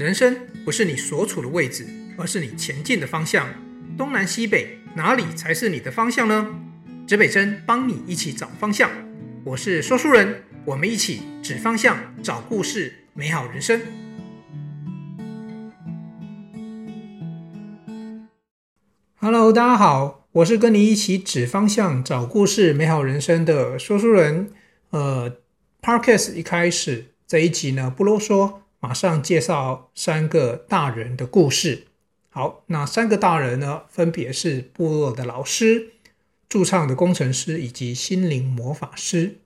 人生不是你所处的位置，而是你前进的方向。东南西北，哪里才是你的方向呢？指北针帮你一起找方向。我是说书人，我们一起指方向，找故事，美好人生。Hello，大家好，我是跟你一起指方向、找故事、美好人生的说书人。呃，Podcast 一开始这一集呢，不啰嗦。马上介绍三个大人的故事。好，那三个大人呢，分别是部落的老师、驻唱的工程师以及心灵魔法师。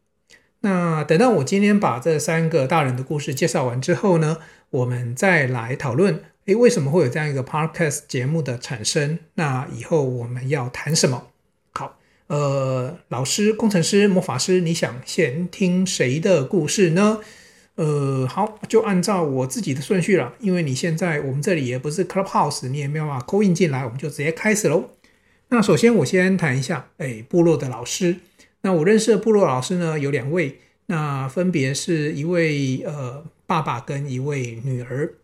那等到我今天把这三个大人的故事介绍完之后呢，我们再来讨论，诶，为什么会有这样一个 podcast 节目的产生？那以后我们要谈什么？好，呃，老师、工程师、魔法师，你想先听谁的故事呢？呃，好，就按照我自己的顺序了，因为你现在我们这里也不是 Clubhouse，你也没有办法 call in 进来，我们就直接开始喽。那首先我先谈一下，哎，部落的老师。那我认识的部落老师呢，有两位，那分别是一位呃爸爸跟一位女儿。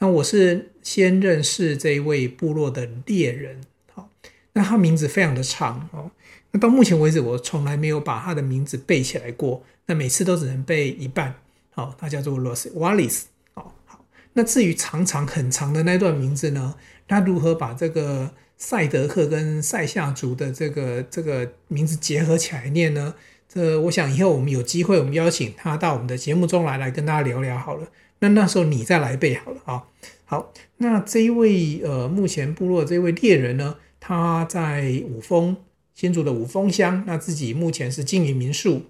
那我是先认识这一位部落的猎人，好，那他名字非常的长哦。那到目前为止，我从来没有把他的名字背起来过，那每次都只能背一半。好，他叫做 Los Wallace。好，好。那至于长长很长的那段名字呢？他如何把这个赛德克跟赛夏族的这个这个名字结合起来念呢？这我想以后我们有机会，我们邀请他到我们的节目中来，来跟大家聊聊好了。那那时候你再来背好了啊。好，那这一位呃，目前部落这位猎人呢，他在五峰新竹的五峰乡，那自己目前是经营民宿。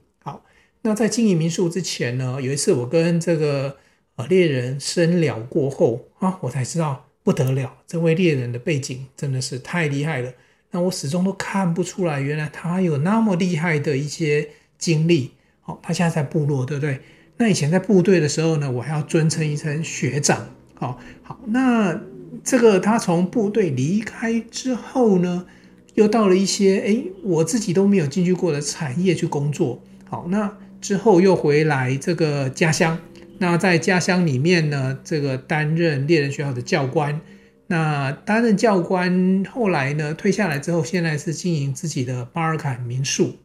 那在经营民宿之前呢，有一次我跟这个呃猎人深聊过后啊，我才知道不得了，这位猎人的背景真的是太厉害了。那我始终都看不出来，原来他有那么厉害的一些经历。好，他现在在部落，对不对？那以前在部队的时候呢，我还要尊称一声学长。好，好，那这个他从部队离开之后呢，又到了一些诶，我自己都没有进去过的产业去工作。好，那。之后又回来这个家乡，那在家乡里面呢，这个担任猎人学校的教官。那担任教官，后来呢退下来之后，现在是经营自己的巴尔坎民宿。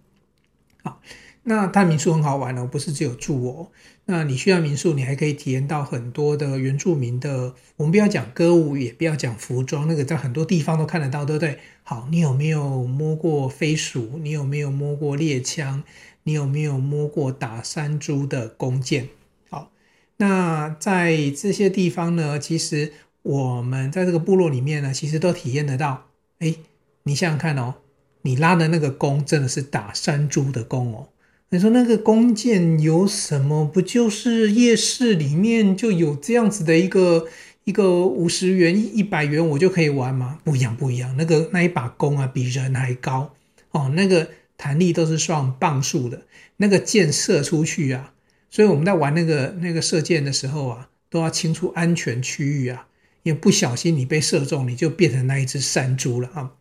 好，那他民宿很好玩哦，不是只有住哦。那你需要民宿，你还可以体验到很多的原住民的。我们不要讲歌舞，也不要讲服装，那个在很多地方都看得到，对不对？好，你有没有摸过飞鼠？你有没有摸过猎枪？你有没有摸过打山猪的弓箭？好，那在这些地方呢，其实我们在这个部落里面呢，其实都体验得到。哎，你想想看哦，你拉的那个弓真的是打山猪的弓哦。你说那个弓箭有什么？不就是夜市里面就有这样子的一个一个五十元、一百元，我就可以玩吗？不一样，不一样。那个那一把弓啊，比人还高哦，那个。弹力都是算磅数的，那个箭射出去啊，所以我们在玩那个那个射箭的时候啊，都要清出安全区域啊，因为不小心你被射中，你就变成那一只山猪了啊。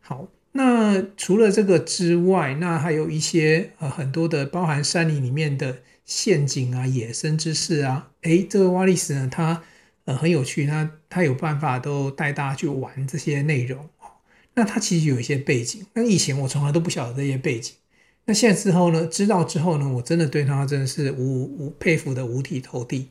好，那除了这个之外，那还有一些呃很多的包含山林里面的陷阱啊、野生知识啊。诶，这个瓦利斯呢，他呃很有趣，他他有办法都带大家去玩这些内容。那他其实有一些背景，那以前我从来都不晓得这些背景。那现在之后呢，知道之后呢，我真的对他真的是无无佩服的五体投地。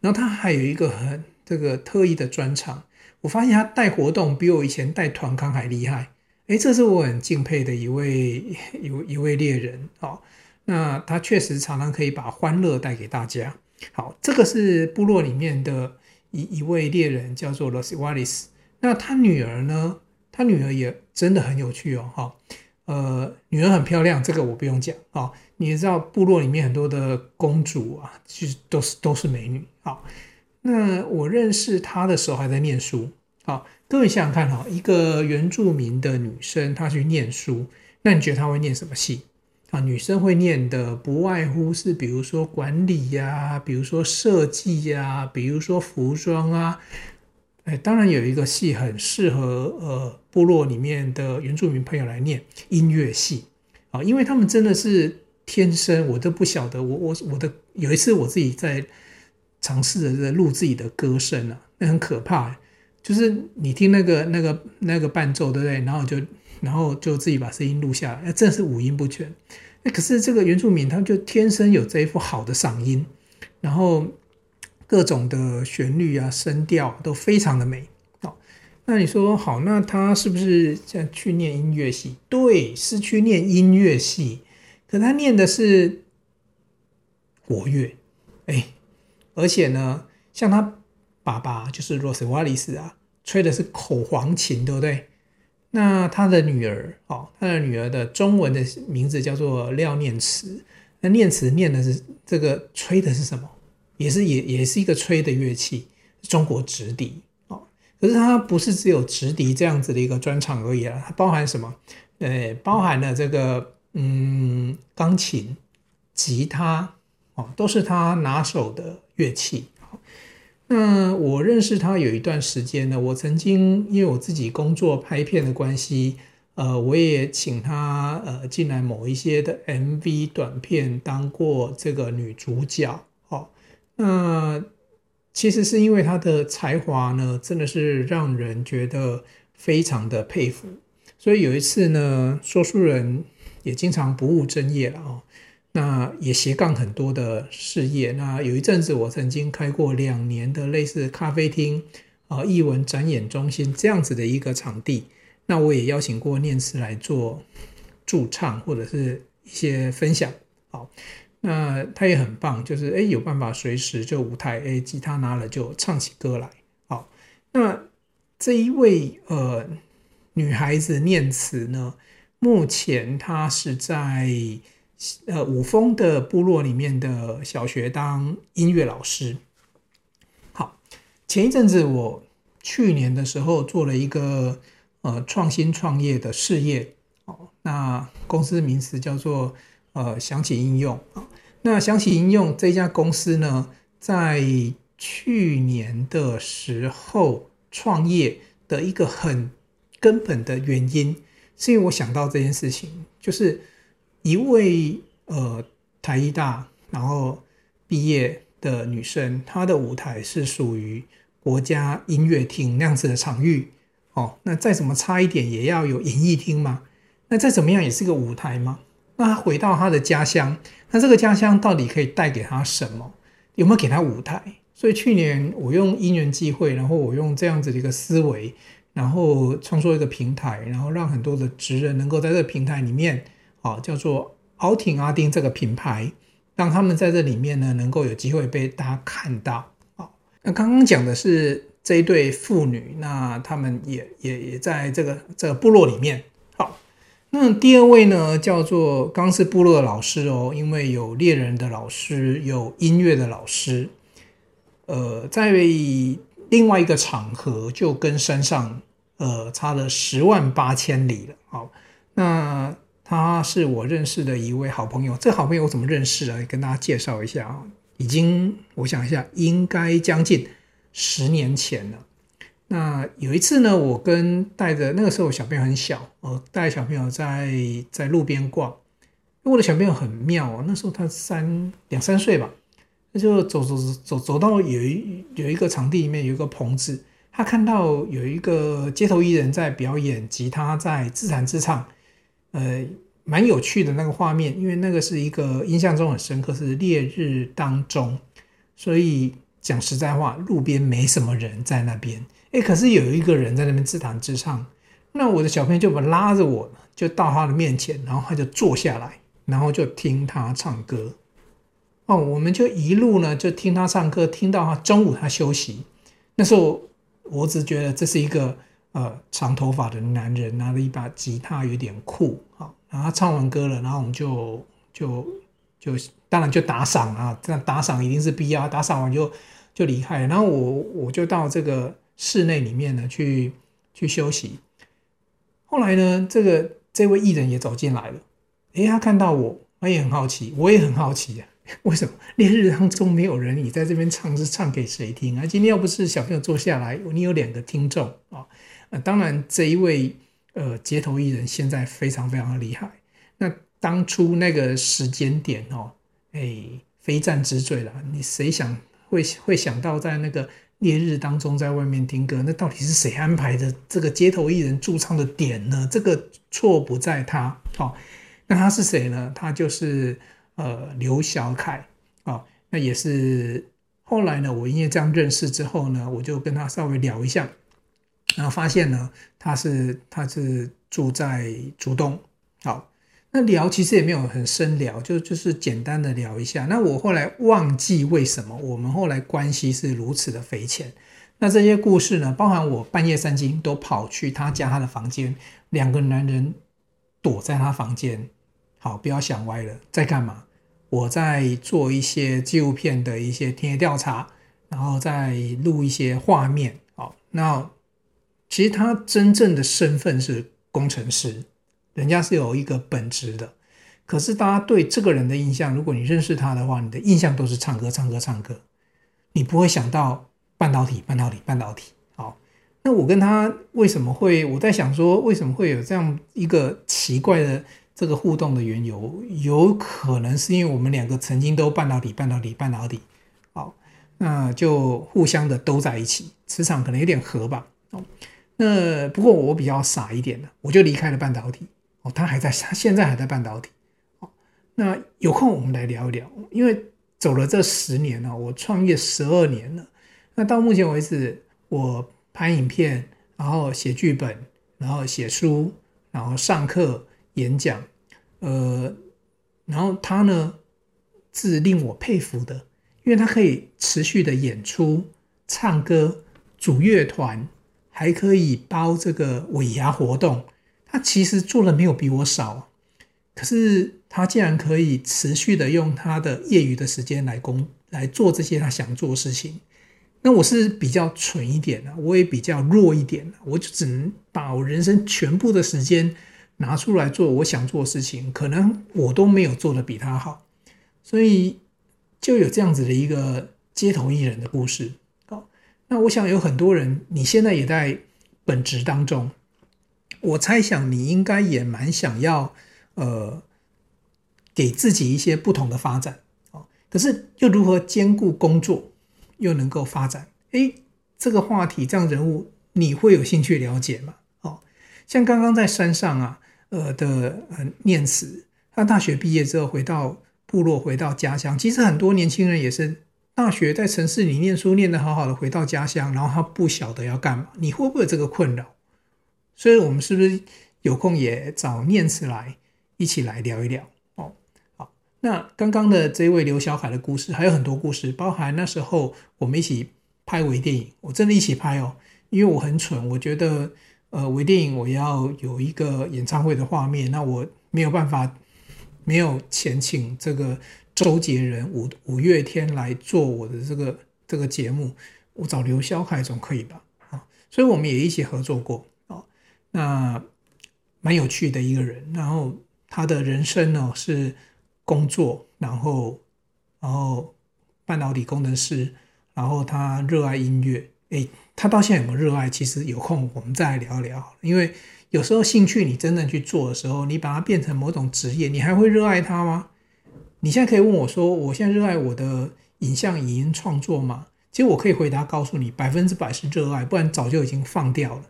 然后他还有一个很这个特异的专长，我发现他带活动比我以前带团康还厉害。诶，这是我很敬佩的一位一位一位猎人。哦，那他确实常常可以把欢乐带给大家。好，这个是部落里面的一一位猎人，叫做 Los Wallace。那他女儿呢？他女儿也真的很有趣哦，哈，呃，女儿很漂亮，这个我不用讲啊。你知道部落里面很多的公主啊，其实都是都是美女。好，那我认识她的时候还在念书。好，各位想想看哈，一个原住民的女生她去念书，那你觉得她会念什么系？啊，女生会念的不外乎是比如说管理呀，比如说设计呀，比如说服装啊。哎，当然有一个戏很适合呃部落里面的原住民朋友来念音乐戏啊，因为他们真的是天生，我都不晓得，我我我的有一次我自己在尝试着在录自己的歌声啊，那很可怕。就是你听那个那个那个伴奏，对不对？然后就然后就自己把声音录下来，那真是五音不全。那可是这个原住民，他就天生有这一副好的嗓音，然后各种的旋律啊、声调都非常的美。好，那你说好，那他是不是在去念音乐系？对，是去念音乐系。可他念的是国乐，哎，而且呢，像他。爸爸就是罗斯瓦里斯啊，吹的是口簧琴，对不对？那他的女儿哦，他的女儿的中文的名字叫做廖念慈。那念慈念的是这个吹的是什么？也是也也是一个吹的乐器，中国直笛哦。可是它不是只有直笛这样子的一个专长而已啊，它包含什么？呃，包含了这个嗯，钢琴、吉他哦，都是他拿手的乐器。那我认识他有一段时间呢，我曾经因为我自己工作拍片的关系，呃，我也请他呃进来某一些的 MV 短片当过这个女主角。那其实是因为他的才华呢，真的是让人觉得非常的佩服。所以有一次呢，说书人也经常不务正业了哦。那也斜杠很多的事业。那有一阵子，我曾经开过两年的类似咖啡厅啊、艺文展演中心这样子的一个场地。那我也邀请过念慈来做驻唱或者是一些分享。好，那他也很棒，就是诶有办法随时就舞台诶吉他拿了就唱起歌来。好，那这一位呃女孩子念慈呢，目前她是在。呃，五峰的部落里面的小学当音乐老师。好，前一阵子我去年的时候做了一个呃创新创业的事业哦，那公司名词叫做呃想起应用啊。那想起应用这家公司呢，在去年的时候创业的一个很根本的原因，是因为我想到这件事情，就是。一位呃台艺大然后毕业的女生，她的舞台是属于国家音乐厅那样子的场域哦。那再怎么差一点，也要有演艺厅嘛。那再怎么样，也是个舞台嘛。那他回到他的家乡，那这个家乡到底可以带给他什么？有没有给他舞台？所以去年我用因缘际会，然后我用这样子的一个思维，然后创作一个平台，然后让很多的职人能够在这个平台里面。啊，叫做奥廷阿丁这个品牌，让他们在这里面呢，能够有机会被大家看到。啊，那刚刚讲的是这一对父女，那他们也也也在这个这个部落里面。那第二位呢，叫做刚是部落的老师哦，因为有猎人的老师，有音乐的老师，呃，在另外一个场合就跟山上呃差了十万八千里了。好，那。他是我认识的一位好朋友，这好朋友我怎么认识啊？跟大家介绍一下啊，已经我想一下，应该将近十年前了。那有一次呢，我跟带着那个时候小朋友很小，我带小朋友在在路边逛，我的小朋友很妙哦，那时候他三两三岁吧，那就走走走走到有一有一个场地里面有一个棚子，他看到有一个街头艺人在表演吉他，在自弹自唱。呃，蛮有趣的那个画面，因为那个是一个印象中很深刻，是烈日当中，所以讲实在话，路边没什么人在那边，哎，可是有一个人在那边自弹自唱，那我的小朋友就把拉着我，就到他的面前，然后他就坐下来，然后就听他唱歌，哦，我们就一路呢就听他唱歌，听到他中午他休息，那时候我只觉得这是一个。呃，长头发的男人拿了一把吉他，有点酷。好，然后他唱完歌了，然后我们就就就当然就打赏啊，这样打赏一定是必要，打赏完就就离开。然后我我就到这个室内里面呢去去休息。后来呢，这个这位艺人也走进来了，诶，他看到我，他也很好奇，我也很好奇啊，为什么烈日当中没有人？你在这边唱是唱给谁听啊？今天要不是小朋友坐下来，你有两个听众啊。呃，当然，这一位呃街头艺人现在非常非常的厉害。那当初那个时间点哦，哎，非战之罪了。你谁想会会想到在那个烈日当中在外面听歌，那到底是谁安排的这个街头艺人驻唱的点呢？这个错不在他。哦，那他是谁呢？他就是呃刘小凯、哦。那也是后来呢，我因为这样认识之后呢，我就跟他稍微聊一下，然后发现呢，他是他是住在竹东。好。那聊其实也没有很深聊，就就是简单的聊一下。那我后来忘记为什么我们后来关系是如此的匪浅。那这些故事呢，包含我半夜三更都跑去他家他的房间，两个男人躲在他房间。好，不要想歪了，在干嘛？我在做一些纪录片的一些田野调查，然后再录一些画面。好，那其实他真正的身份是工程师。人家是有一个本职的，可是大家对这个人的印象，如果你认识他的话，你的印象都是唱歌、唱歌、唱歌，你不会想到半导体、半导体、半导体。好，那我跟他为什么会？我在想说，为什么会有这样一个奇怪的这个互动的缘由？有可能是因为我们两个曾经都半导体、半导体、半导体。好，那就互相的都在一起，磁场可能有点合吧。哦，那不过我比较傻一点的，我就离开了半导体。他还在，他现在还在半导体。哦，那有空我们来聊一聊，因为走了这十年了，我创业十二年了。那到目前为止，我拍影片，然后写剧本，然后写书，然后上课、演讲，呃，然后他呢是令我佩服的，因为他可以持续的演出、唱歌、组乐团，还可以包这个尾牙活动。他其实做的没有比我少，可是他竟然可以持续的用他的业余的时间来工来做这些他想做的事情。那我是比较蠢一点的，我也比较弱一点的，我就只能把我人生全部的时间拿出来做我想做的事情，可能我都没有做的比他好，所以就有这样子的一个街头艺人的故事。好，那我想有很多人，你现在也在本职当中。我猜想你应该也蛮想要，呃，给自己一些不同的发展哦。可是又如何兼顾工作又能够发展？诶，这个话题这样人物你会有兴趣了解吗？哦，像刚刚在山上啊，呃的呃念慈，他大学毕业之后回到部落，回到家乡。其实很多年轻人也是大学在城市里念书念得好好的，回到家乡，然后他不晓得要干嘛。你会不会有这个困扰？所以，我们是不是有空也找念慈来一起来聊一聊？哦，好，那刚刚的这位刘小凯的故事还有很多故事，包含那时候我们一起拍微电影，我真的一起拍哦，因为我很蠢，我觉得呃微电影我要有一个演唱会的画面，那我没有办法没有钱请这个周杰伦、五五月天来做我的这个这个节目，我找刘小凯总可以吧？啊，所以我们也一起合作过。那蛮有趣的一个人，然后他的人生呢是工作，然后然后半导体工程师，然后他热爱音乐。诶，他到现在有没有热爱？其实有空我们再来聊一聊。因为有时候兴趣你真正去做的时候，你把它变成某种职业，你还会热爱它吗？你现在可以问我说，我现在热爱我的影像影音创作吗？其实我可以回答告诉你，百分之百是热爱，不然早就已经放掉了。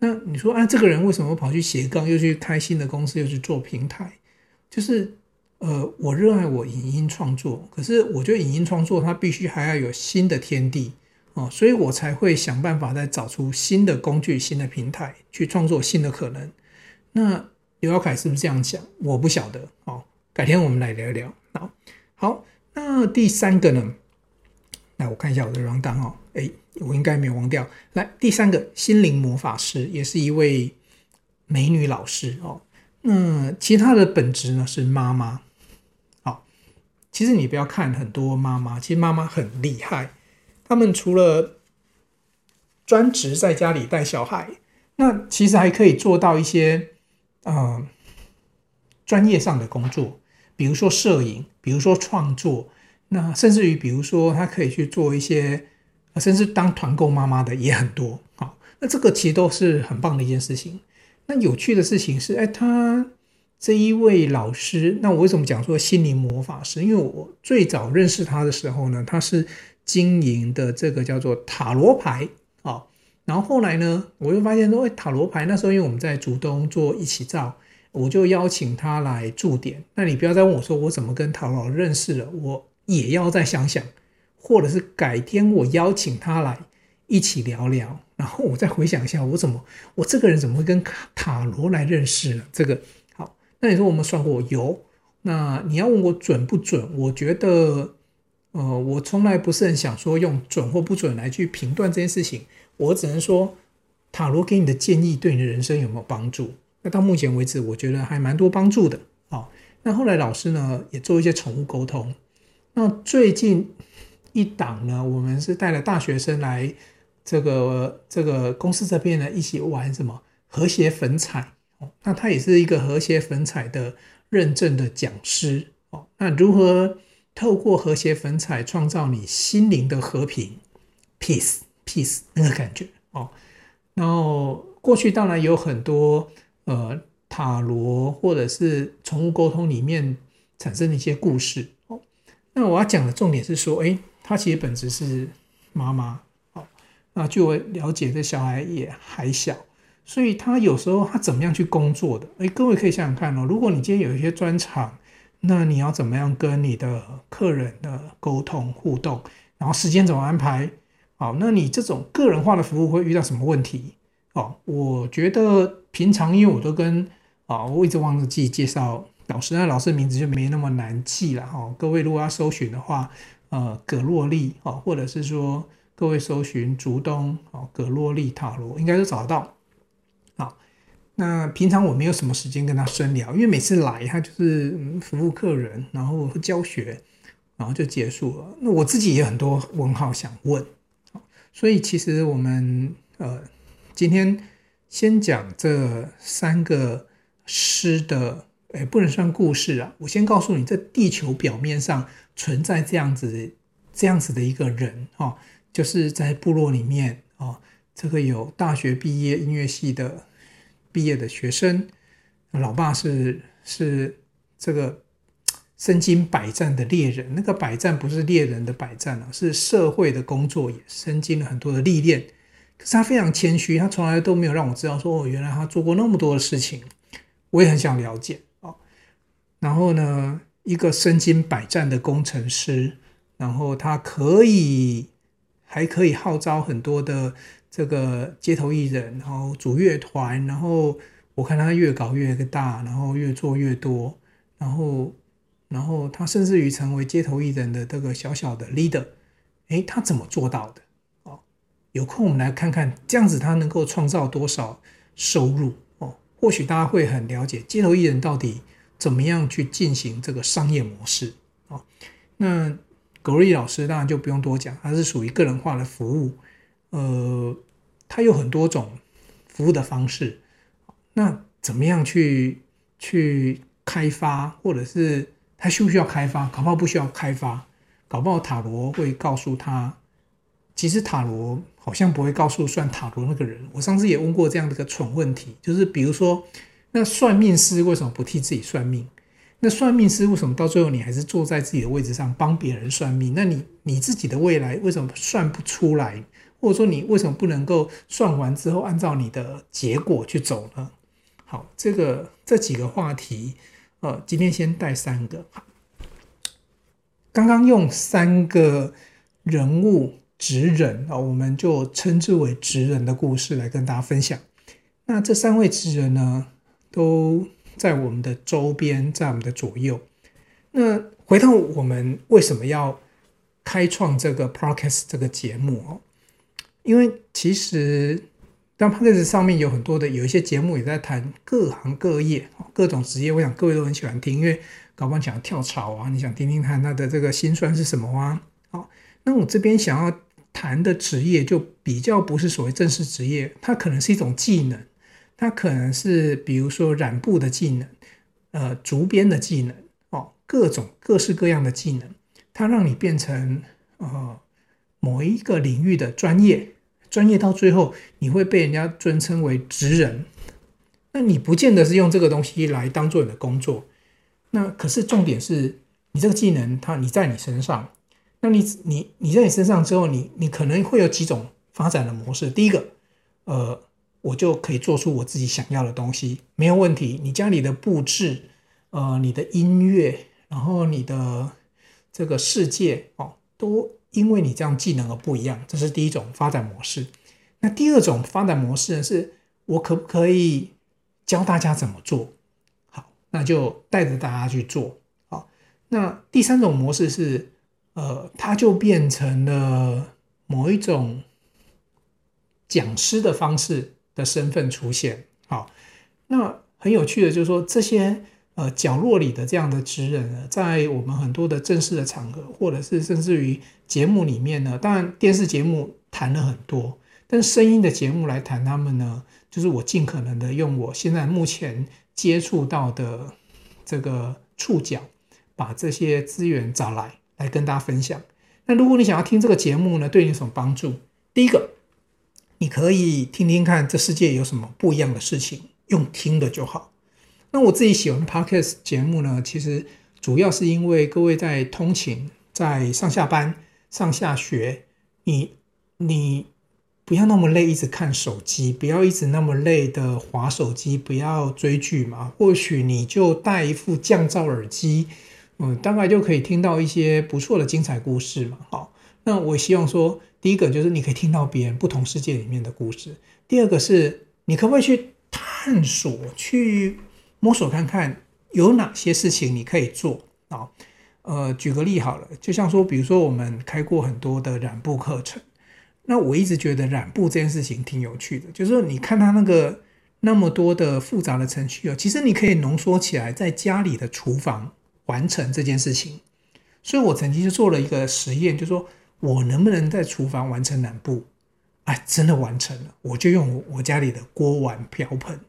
那你说啊，这个人为什么跑去斜杠，又去开新的公司，又去做平台？就是呃，我热爱我影音创作，可是我觉得影音创作它必须还要有新的天地哦，所以我才会想办法再找出新的工具、新的平台去创作新的可能。那刘耀凯是不是这样讲？我不晓得哦，改天我们来聊一聊。好，好，那第三个呢？来，我看一下我的 rundown 哦，哎。我应该没有忘掉。来，第三个心灵魔法师，也是一位美女老师哦。那其他的本职呢是妈妈。好，其实你不要看很多妈妈，其实妈妈很厉害。他们除了专职在家里带小孩，那其实还可以做到一些呃专业上的工作，比如说摄影，比如说创作，那甚至于比如说他可以去做一些。甚至当团购妈妈的也很多，好，那这个其实都是很棒的一件事情。那有趣的事情是，哎，他这一位老师，那我为什么讲说心灵魔法师？因为我最早认识他的时候呢，他是经营的这个叫做塔罗牌啊。然后后来呢，我又发现说，哎，塔罗牌那时候因为我们在竹东做一起造，我就邀请他来驻点。那你不要再问我说我怎么跟塔罗认识了，我也要再想想，或者是改天我邀请他来一起聊聊，然后我再回想一下我怎么我这个人怎么会跟塔罗来认识了这个好。那你说我们算过有？那你要问我准不准？我觉得，呃，我从来不是很想说用准或不准来去评断这件事情。我只能说，塔罗给你的建议对你的人生有没有帮助？那到目前为止，我觉得还蛮多帮助的。好，那后来老师呢也做一些宠物沟通。那最近一档呢，我们是带了大学生来这个这个公司这边呢一起玩什么和谐粉彩哦。那他也是一个和谐粉彩的认证的讲师哦。那如何透过和谐粉彩创造你心灵的和平，peace peace 那个感觉哦。然后过去当然有很多呃塔罗或者是宠物沟通里面产生的一些故事哦。那我要讲的重点是说，诶，他其实本质是妈妈哦。那据我了解，这小孩也还小。所以他有时候他怎么样去工作的？诶，各位可以想想看哦。如果你今天有一些专场，那你要怎么样跟你的客人的沟通互动？然后时间怎么安排？好，那你这种个人化的服务会遇到什么问题？哦，我觉得平常因为我都跟啊，我一直忘记介绍老师，那老师的名字就没那么难记了哈。各位如果要搜寻的话，呃，葛洛丽啊，或者是说各位搜寻竹东啊，葛洛丽塔罗，应该都找得到。那平常我没有什么时间跟他深聊，因为每次来他就是服务客人，然后教学，然后就结束了。那我自己也很多问号想问，所以其实我们呃今天先讲这三个诗的，诶，不能算故事啊。我先告诉你，在地球表面上存在这样子这样子的一个人哦，就是在部落里面哦，这个有大学毕业音乐系的。毕业的学生，老爸是是这个身经百战的猎人。那个百战不是猎人的百战啊，是社会的工作，也身经了很多的历练。可是他非常谦虚，他从来都没有让我知道说哦，原来他做过那么多的事情。我也很想了解啊。然后呢，一个身经百战的工程师，然后他可以还可以号召很多的。这个街头艺人，然后组乐团，然后我看他越搞越大，然后越做越多，然后，然后他甚至于成为街头艺人的这个小小的 leader，诶，他怎么做到的？哦，有空我们来看看，这样子他能够创造多少收入？哦，或许大家会很了解街头艺人到底怎么样去进行这个商业模式。哦，那格瑞老师当然就不用多讲，他是属于个人化的服务。呃，他有很多种服务的方式，那怎么样去去开发，或者是他需不需要开发？搞不好不需要开发，搞不好塔罗会告诉他，其实塔罗好像不会告诉算塔罗那个人。我上次也问过这样的一个蠢问题，就是比如说，那算命师为什么不替自己算命？那算命师为什么到最后你还是坐在自己的位置上帮别人算命？那你你自己的未来为什么算不出来？或者说你为什么不能够算完之后按照你的结果去走呢？好，这个这几个话题，呃，今天先带三个。刚刚用三个人物职人啊，我们就称之为职人的故事来跟大家分享。那这三位职人呢，都在我们的周边，在我们的左右。那回到我们为什么要开创这个 Podcast 这个节目哦？因为其实，当 Podcast 上面有很多的有一些节目也在谈各行各业、各种职业，我想各位都很喜欢听，因为搞不好想跳槽啊，你想听听看他的这个辛酸是什么啊？好，那我这边想要谈的职业就比较不是所谓正式职业，它可能是一种技能，它可能是比如说染布的技能，呃，竹编的技能，哦，各种各式各样的技能，它让你变成呃某一个领域的专业。专业到最后，你会被人家尊称为职人。那你不见得是用这个东西来当做你的工作。那可是重点是你这个技能，它你在你身上。那你你你在你身上之后，你你可能会有几种发展的模式。第一个，呃，我就可以做出我自己想要的东西，没有问题。你家里的布置，呃，你的音乐，然后你的这个世界哦，都因为你这样技能而不一样。这是第一种发展模式。那第二种发展模式呢，是我可不可以教大家怎么做？好，那就带着大家去做。好，那第三种模式是。呃，它就变成了某一种讲师的方式的身份出现。好，那很有趣的，就是说这些呃角落里的这样的职人呢，在我们很多的正式的场合，或者是甚至于节目里面呢，当然电视节目谈了很多，但声音的节目来谈他们呢，就是我尽可能的用我现在目前接触到的这个触角，把这些资源找来。来跟大家分享。那如果你想要听这个节目呢，对你有什么帮助？第一个，你可以听听看这世界有什么不一样的事情，用听的就好。那我自己喜欢 Podcast 节目呢，其实主要是因为各位在通勤、在上下班、上下学，你你不要那么累，一直看手机，不要一直那么累的划手机，不要追剧嘛。或许你就戴一副降噪耳机。嗯，大概就可以听到一些不错的精彩故事嘛。好，那我希望说，第一个就是你可以听到别人不同世界里面的故事；第二个是你可不可以去探索、去摸索看看有哪些事情你可以做啊？呃，举个例好了，就像说，比如说我们开过很多的染布课程，那我一直觉得染布这件事情挺有趣的，就是说你看它那个那么多的复杂的程序哦，其实你可以浓缩起来，在家里的厨房。完成这件事情，所以我曾经就做了一个实验，就是说我能不能在厨房完成染布？哎，真的完成了，我就用我家里的锅碗瓢盆。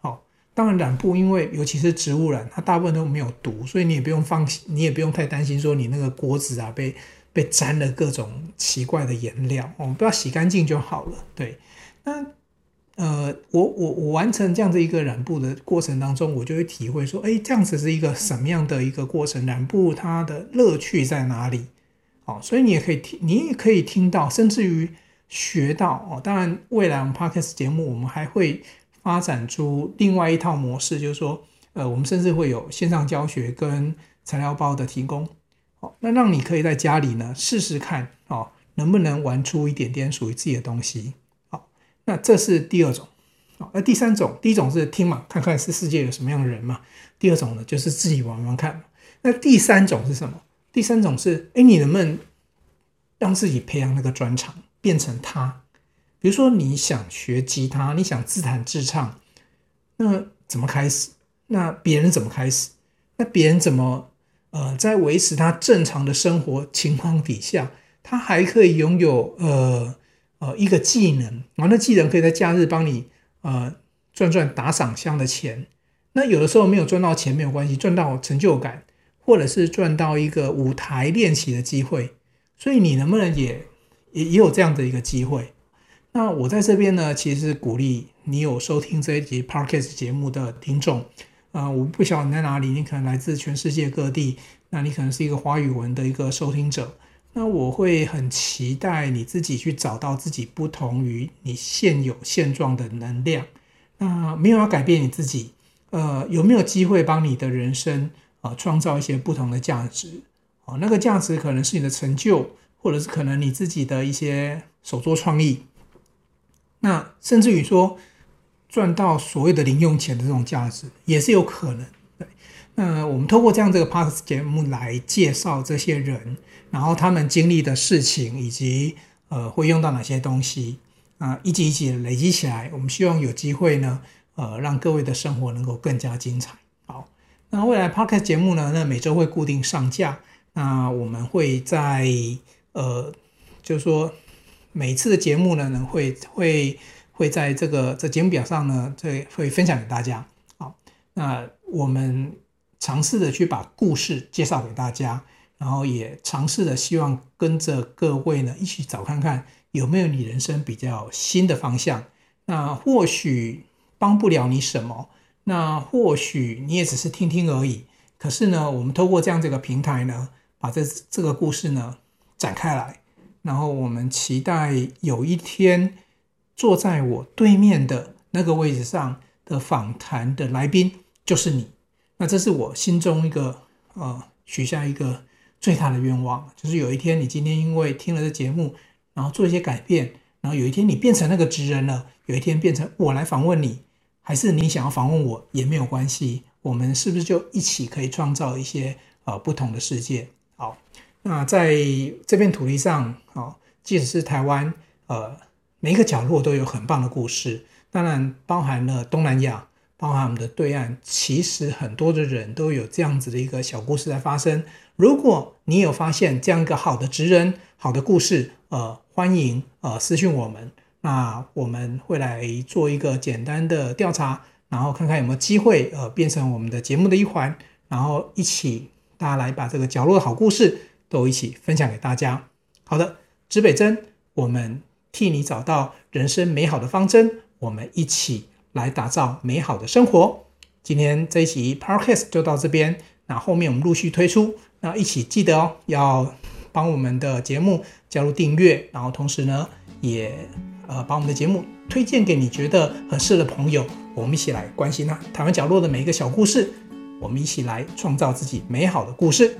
好，当然染布，因为尤其是植物染，它大部分都没有毒，所以你也不用放心，你也不用太担心说你那个锅子啊被被沾了各种奇怪的颜料，我们不要洗干净就好了。对，那。呃，我我我完成这样子一个染布的过程当中，我就会体会说，哎，这样子是一个什么样的一个过程？染布它的乐趣在哪里？哦，所以你也可以听，你也可以听到，甚至于学到哦。当然，未来我们 Podcast 节目我们还会发展出另外一套模式，就是说，呃，我们甚至会有线上教学跟材料包的提供，哦，那让你可以在家里呢试试看，哦，能不能玩出一点点属于自己的东西。好那这是第二种，那第三种，第一种是听嘛，看看是世界有什么样的人嘛。第二种呢，就是自己玩玩看。那第三种是什么？第三种是，哎，你能不能让自己培养那个专长，变成他？比如说你想学吉他，你想自弹自唱，那怎么开始？那别人怎么开始？那别人怎么呃，在维持他正常的生活情况底下，他还可以拥有呃。呃，一个技能，然后那技能可以在假日帮你呃赚赚打赏箱的钱。那有的时候没有赚到钱没有关系，赚到成就感，或者是赚到一个舞台练习的机会。所以你能不能也也也有这样的一个机会？那我在这边呢，其实是鼓励你有收听这一集 Podcast 节目的听众。啊、呃，我不晓得你在哪里，你可能来自全世界各地，那你可能是一个华语文的一个收听者。那我会很期待你自己去找到自己不同于你现有现状的能量。那没有要改变你自己，呃，有没有机会帮你的人生啊、创造一些不同的价值？啊，那个价值可能是你的成就，或者是可能你自己的一些手作创意。那甚至于说赚到所谓的零用钱的这种价值也是有可能。对，那我们透过这样这个 Podcast 节目来介绍这些人。然后他们经历的事情，以及呃会用到哪些东西啊，一级一级累积起来，我们希望有机会呢，呃，让各位的生活能够更加精彩。那未来 Podcast 节目呢，那每周会固定上架。那我们会在呃，就是说每次的节目呢，能会会会在这个这节目表上呢，这会分享给大家。好，那我们尝试的去把故事介绍给大家。然后也尝试的希望跟着各位呢一起找看看有没有你人生比较新的方向。那或许帮不了你什么，那或许你也只是听听而已。可是呢，我们透过这样这个平台呢，把这这个故事呢展开来，然后我们期待有一天坐在我对面的那个位置上的访谈的来宾就是你。那这是我心中一个呃许下一个最大的愿望，就是有一天你今天因为听了这节目，然后做一些改变，然后有一天你变成那个职人了，有一天变成我来访问你，还是你想要访问我也没有关系，我们是不是就一起可以创造一些呃不同的世界？好，那在这片土地上，哦，即使是台湾，呃，每一个角落都有很棒的故事，当然包含了东南亚，包含我们的对岸，其实很多的人都有这样子的一个小故事在发生。如果你有发现这样一个好的职人、好的故事，呃，欢迎呃私讯我们，那我们会来做一个简单的调查，然后看看有没有机会呃变成我们的节目的一环，然后一起大家来把这个角落的好故事都一起分享给大家。好的，指北针，我们替你找到人生美好的方针，我们一起来打造美好的生活。今天这一期 Podcast 就到这边，那后面我们陆续推出。那一起记得哦，要帮我们的节目加入订阅，然后同时呢，也呃把我们的节目推荐给你觉得合适的朋友，我们一起来关心他台湾角落的每一个小故事，我们一起来创造自己美好的故事。